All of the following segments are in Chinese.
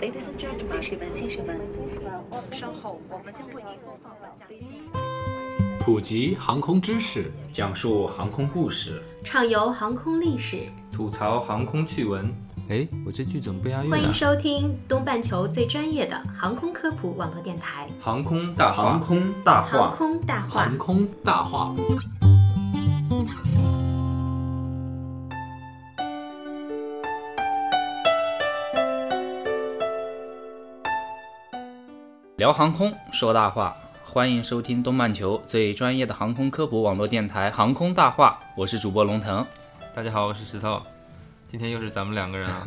Ladies and gentlemen，女士们、先生们，稍后我们将为您播放本站。普及航空知识，讲述航空故事，畅游航空历史，吐槽航空趣闻。哎，我这句怎么不押韵欢迎收听东半球最专业的航空科普网络电台《航空大话》。航空大航话，空大话航》。空大话。聊航空说大话，欢迎收听东半球最专业的航空科普网络电台《航空大话》，我是主播龙腾。大家好，我是石头。今天又是咱们两个人了，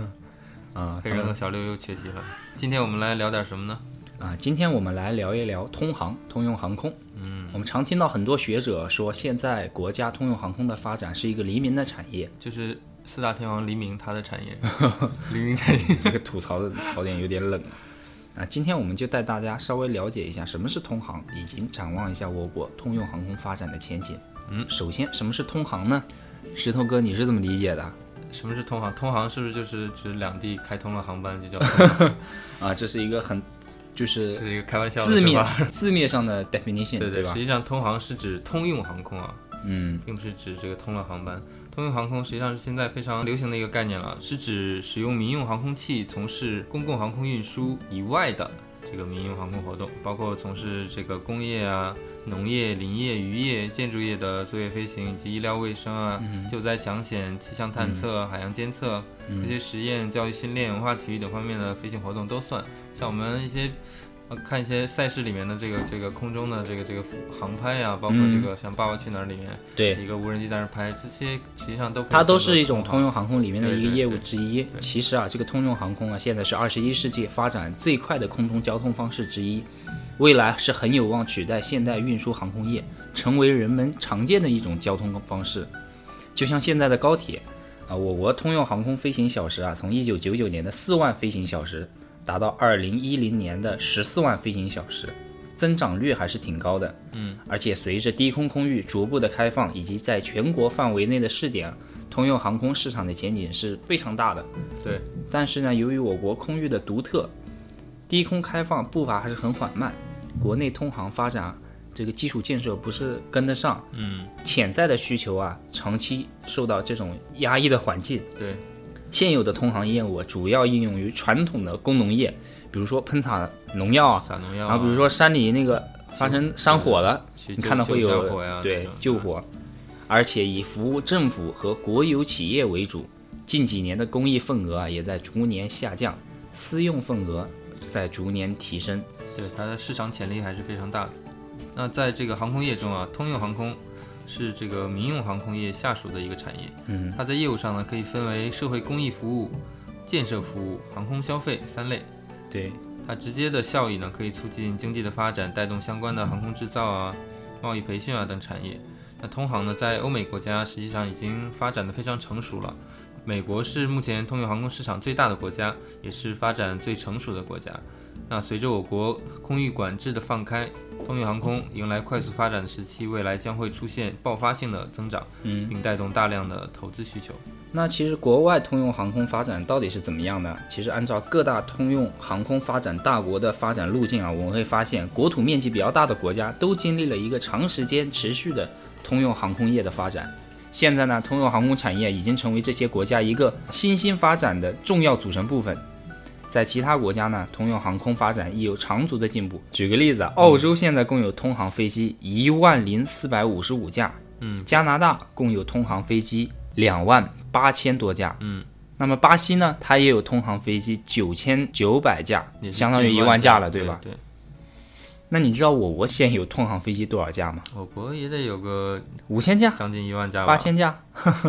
啊，黑人和小六又缺席了。今天我们来聊点什么呢？啊，今天我们来聊一聊通航，通用航空。嗯，我们常听到很多学者说，现在国家通用航空的发展是一个黎明的产业。就是四大天王黎明他的产业，黎明产业。这个吐槽的槽点有点冷啊。今天我们就带大家稍微了解一下什么是通航，以及展望一下我国通用航空发展的前景。嗯首先什么是通航呢？石头哥，你是怎么理解的？什么是通航？通航是不是就是指两地开通了航班就叫 通航？啊，这是一个很就是这是一个开玩笑的字面字面上的 definition，对对吧实？际上通航是指通用航空啊，嗯并不是指这个通了航班。通用航空实际上是现在非常流行的一个概念了，是指使用民用航空器从事公共航空运输以外的这个民用航空活动，包括从事这个工业啊、农业、林业、渔业、建筑业的作业飞行以及医疗卫生啊、救灾抢险、气象探测、海洋监测、科学实验、教育训练、文化体育等方面的飞行活动都算。像我们一些。呃，看一些赛事里面的这个这个空中的这个这个航拍啊、包括这个像《爸爸去哪儿》里面，对，一个无人机在那儿拍，这些实际上都它都是一种通用航空里面的一个业务之一。其实啊，这个通用航空啊，现在是二十一世纪发展最快的空中交通方式之一，未来是很有望取代现代运输航空业，成为人们常见的一种交通方式。就像现在的高铁啊，我国通用航空飞行小时啊，从一九九九年的四万飞行小时，达到二零一零年的十四万飞行小时，增长率还是挺高的。嗯，而且随着低空空域逐步的开放，以及在全国范围内的试点，通用航空市场的前景是非常大的。对，但是呢，由于我国空域的独特，低空开放步伐还是很缓慢，国内通航发展这个基础建设不是跟得上，嗯，潜在的需求啊，长期受到这种压抑的环境。对，现有的通航业务主要应用于传统的工农业，比如说喷洒农药啊，撒农药、啊，然后比如说山里那个发生山火了，你看到会有救火呀对救火，而且以服务政府和国有企业为主。近几年的公益份额啊也在逐年下降，私用份额在逐年提升。对它的市场潜力还是非常大的。那在这个航空业中啊，通用航空是这个民用航空业下属的一个产业。嗯，它在业务上呢，可以分为社会公益服务、建设服务、航空消费三类。对，它直接的效益呢，可以促进经济的发展，带动相关的航空制造啊、贸易培训啊等产业。那通航呢，在欧美国家实际上已经发展的非常成熟了。美国是目前通用航空市场最大的国家，也是发展最成熟的国家。那随着我国空域管制的放开，通用航空迎来快速发展的时期，未来将会出现爆发性的增长，嗯，并带动大量的投资需求。那其实国外通用航空发展到底是怎么样呢？其实按照各大通用航空发展大国的发展路径啊，我们会发现，国土面积比较大的国家都经历了一个长时间持续的通用航空业的发展。现在呢，通用航空产业已经成为这些国家一个新兴发展的重要组成部分。在其他国家呢，通用航空发展亦有长足的进步。举个例子啊，澳洲现在共有通航飞机一万零四百五十五架，嗯。加拿大共有通航飞机两万八千多架，嗯，那么巴西呢，它也有通航飞机九千九百架，相当于一万架了，对吧？对，那你知道我国现有通航飞机多少架吗？我国也得有个五千架、将近一万架吧，八千架。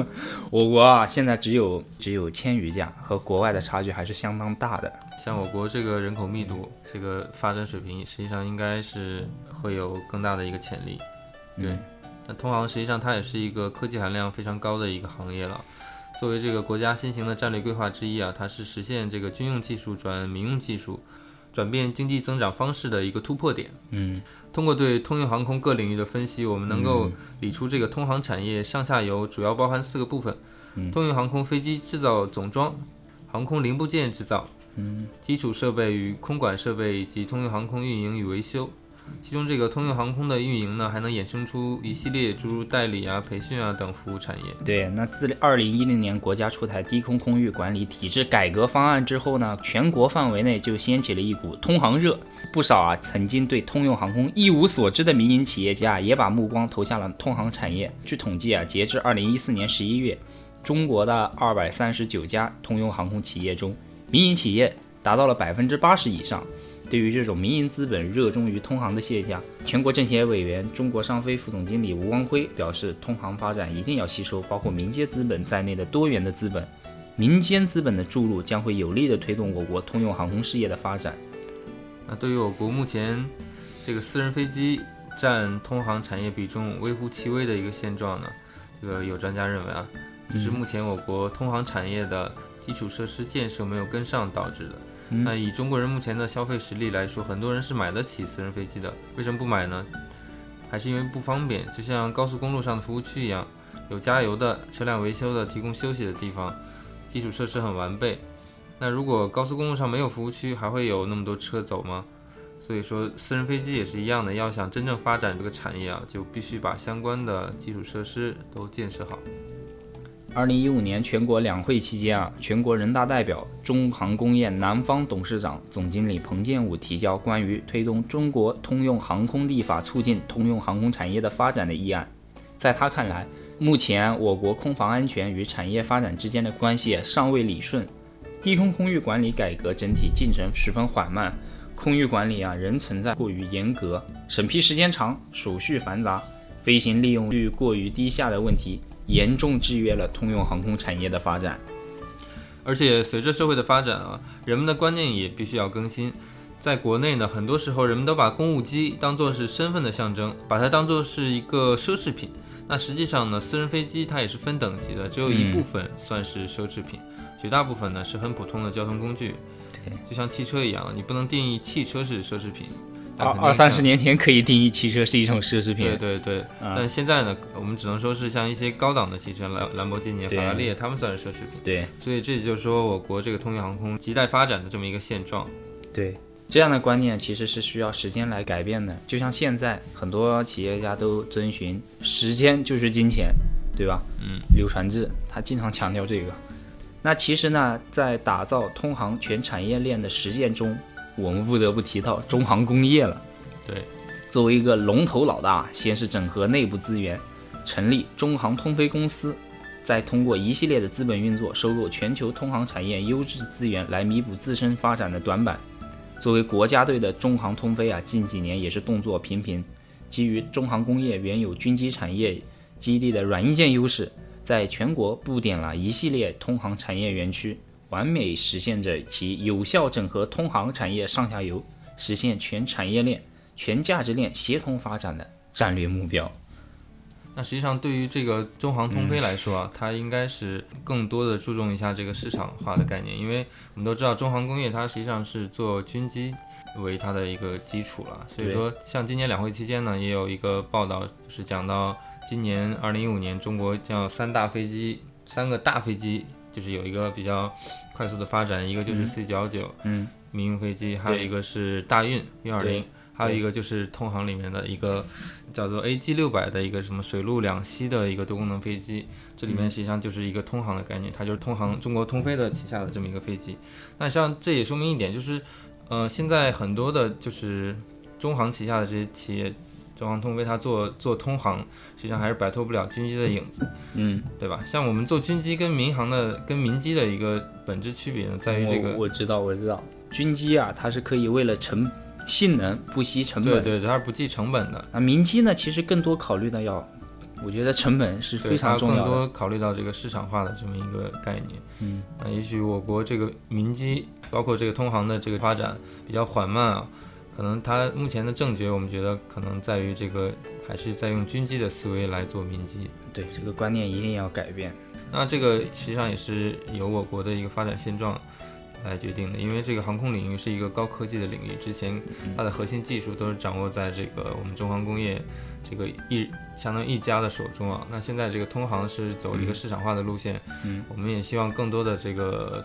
我国啊，现在只有只有千余架，和国外的差距还是相当大的。像我国这个人口密度，这个发展水平，实际上应该是会有更大的一个潜力。对，嗯那通航实际上它也是一个科技含量非常高的一个行业了。作为这个国家新型的战略规划之一啊，它是实现这个军用技术转民用技术，转变经济增长方式的一个突破点。嗯通过对通用航空各领域的分析，我们能够理出这个通航产业上下游主要包含四个部分：嗯通用航空飞机制造总装、航空零部件制造、嗯，基础设备与空管设备以及通用航空运营与维修。其中这个通用航空的运营呢，还能衍生出一系列诸如代理啊、培训啊等服务产业。对，那自二零一零年国家出台低空空域管理体制改革方案之后呢，全国范围内就掀起了一股通航热。不少啊曾经对通用航空一无所知的民营企业家也把目光投向了通航产业。据统计啊，截至二零一四年十一月，中国的二百三十九家通用航空企业中，民营企业达到了百分之八十以上。对于这种民营资本热衷于通航的现象，全国政协委员、中国商飞副总经理吴光辉表示，通航发展一定要吸收包括民间资本在内的多元的资本，民间资本的注入将会有力地推动我国通用航空事业的发展。那对于我国目前这个私人飞机占通航产业比重微乎其微的一个现状呢，这个有专家认为啊，这是目前我国通航产业的基础设施建设没有跟上导致的。那以中国人目前的消费实力来说，很多人是买得起私人飞机的。为什么不买呢？还是因为不方便。就像高速公路上的服务区一样，有加油的、车辆维修的、提供休息的地方，基础设施很完备。那如果高速公路上没有服务区，还会有那么多车走吗？所以说，私人飞机也是一样的。要想真正发展这个产业啊，就必须把相关的基础设施都建设好。二零一五年全国两会期间啊，全国人大代表、中航工业南方董事长、总经理彭建武提交关于推动中国通用航空立法，促进通用航空产业的发展的议案。在他看来，目前我国空防安全与产业发展之间的关系尚未理顺，低空空域管理改革整体进程十分缓慢，空域管理啊仍存在过于严格、审批时间长、手续繁杂、飞行利用率过于低下的问题。严重制约了通用航空产业的发展，而且随着社会的发展啊，人们的观念也必须要更新。在国内呢，很多时候人们都把公务机当做是身份的象征，把它当做是一个奢侈品。那实际上呢，私人飞机它也是分等级的，只有一部分算是奢侈品，绝大部分呢是很普通的交通工具。对，就像汽车一样，你不能定义汽车是奢侈品。二二三十年前可以定义汽车是一种奢侈品，对对对。但现在呢，我们只能说是像一些高档的汽车，兰兰博基尼、法拉利，他们算是奢侈品。对，所以这也就是说我国这个通用航空亟待发展的这么一个现状。对，这样的观念其实是需要时间来改变的。就像现在很多企业家都遵循“时间就是金钱”，对吧？嗯，柳传志他经常强调这个。那其实呢，在打造通航全产业链的实践中，我们不得不提到中航工业了。对，作为一个龙头老大，先是整合内部资源，成立中航通飞公司，再通过一系列的资本运作，收购全球通航产业优质资源，来弥补自身发展的短板。作为国家队的中航通飞啊，近几年也是动作频频，基于中航工业原有军机产业基地的软硬件优势，在全国布点了一系列通航产业园区。完美实现着其有效整合通航产业上下游，实现全产业链、全价值链协同发展的战略目标。那实际上，对于这个中航通飞来说啊，它应该是更多的注重一下这个市场化的概念，因为我们都知道中航工业它实际上是做军机为它的一个基础了。所以说，像今年两会期间呢，也有一个报道是讲到今年二零一五年中国将有三大飞机，三个大飞机。就是有一个比较快速的发展，一个就是 C 九幺九，嗯，民用飞机，还有一个是大运运二零，还有一个就是通航里面的一个叫做 AG 六百的一个什么水陆两栖的一个多功能飞机，这里面实际上就是一个通航的概念，它就是通航中国通飞的旗下的这么一个飞机。那像这也说明一点，就是呃，现在很多的就是中航旗下的这些企业。中航通为它做做通航，实际上还是摆脱不了军机的影子，嗯，对吧？像我们做军机跟民航的跟民机的一个本质区别呢，在于这个，我知道我知道，军机啊，它是可以为了成性能不惜成本，对对，它是不计成本的。啊，民机呢，其实更多考虑的要，我觉得成本是非常重要的，更多考虑到这个市场化的这么一个概念。嗯，那也许我国这个民机包括这个通航的这个发展比较缓慢啊。可能它目前的症结，我们觉得可能在于这个，还是在用军机的思维来做民机。对，这个观念一定要改变。那这个实际上也是由我国的一个发展现状来决定的，因为这个航空领域是一个高科技的领域，之前它的核心技术都是掌握在这个我们中航工业这个一相当于一家的手中啊。那现在这个通航是走一个市场化的路线，嗯，我们也希望更多的这个。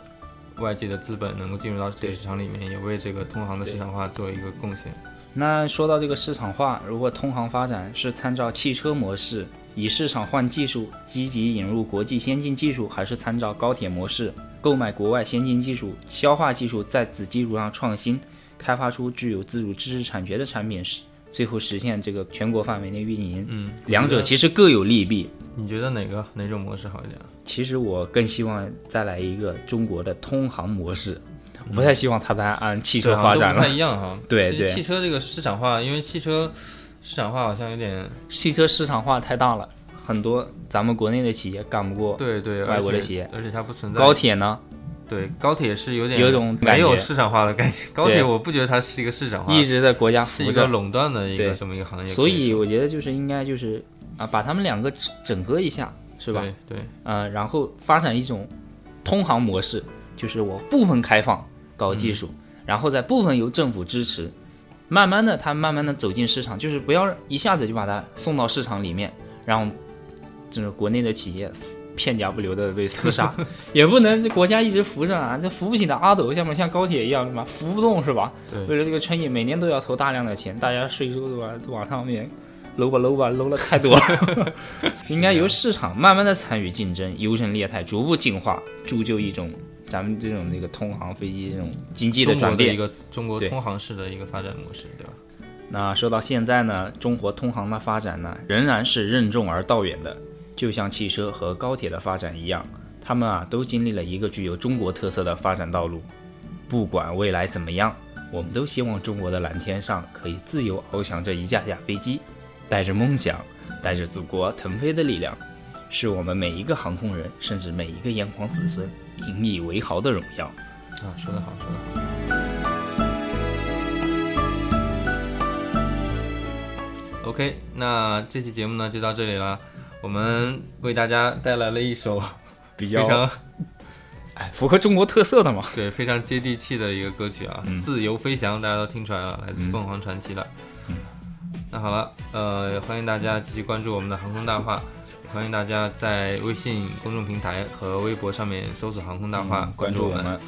外界的资本能够进入到这个市场里面，也为这个通航的市场化做一个贡献。那说到这个市场化，如果通航发展是参照汽车模式，以市场换技术，积极引入国际先进技术，还是参照高铁模式，购买国外先进技术，消化技术，在此基础上创新，开发出具有自主知识产权的产品，最后实现这个全国范围内运营。嗯，两者其实各有利弊。你觉得哪个哪种模式好一点？其实我更希望再来一个中国的通航模式，我不太希望它再按汽车发展了不太。一样哈。对对汽车这个市场化，因为汽车市场化好像有点汽车市场化太大了，很多咱们国内的企业干不过。对对，外国的企业而且它不存在高铁呢，对高铁是有点有种没有市场化的感觉。高铁我不觉得它是一个市场化，一直在国家是扶着，一个垄断的一个对这么一个行业。所以我觉得就是应该就是啊，把他们两个整合一下，是吧？对对呃，然后发展一种通航模式，就是我部分开放搞技术，然后再部分由政府支持，慢慢的它慢慢的走进市场，就是不要一下子就把它送到市场里面，让就是国内的企业死片甲不留的被厮杀，也不能国家一直扶着啊，这扶不起的阿斗，像不像高铁一样什么？扶不动是吧？为了这个生意，每年都要投大量的钱，大家税收都往上面搂吧搂吧搂了太多了，应该由市场慢慢的参与竞争，优胜劣汰，逐步进化，铸就一种咱们这种这个通航飞机这种经济的转变一。个中国通航式的一个发展模式，对吧？那说到现在呢，中国通航的发展呢，仍然是任重而道远的，就像汽车和高铁的发展一样，他们啊都经历了一个具有中国特色的发展道路。不管未来怎么样，我们都希望中国的蓝天上可以自由翱翔着一架架飞机，带着梦想，带着祖国腾飞的力量，是我们每一个航空人，甚至每一个炎黄子孙引以为豪的荣耀。啊，说得好，说得好。OK，那这期节目呢就到这里了。我们为大家带来了一首 比非常哎符合中国特色的嘛。对非常接地气的一个歌曲啊，嗯自由飞翔》，大家都听出来了，来自嗯凤凰传奇的。那好了，呃，也欢迎大家继续关注我们的航空大话，也欢迎大家在微信公众平台和微博上面搜索“航空大话”，嗯关注我们，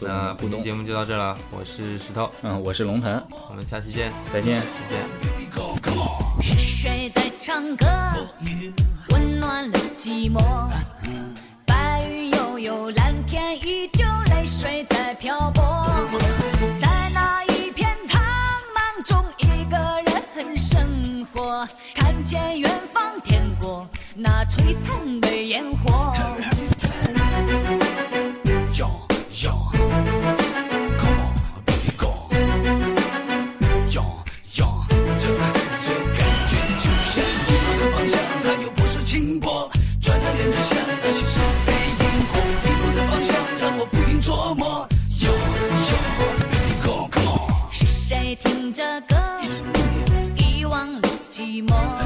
我那们互动。本期节目就到这了，我是石头，嗯，我是龙腾，我们下期见，再见。再见。是谁在唱歌？温暖了寂寞。白云悠悠，蓝天依旧，泪水在漂泊。在那一片苍茫中，一个人生活，看见远方天国那璀璨寂寞？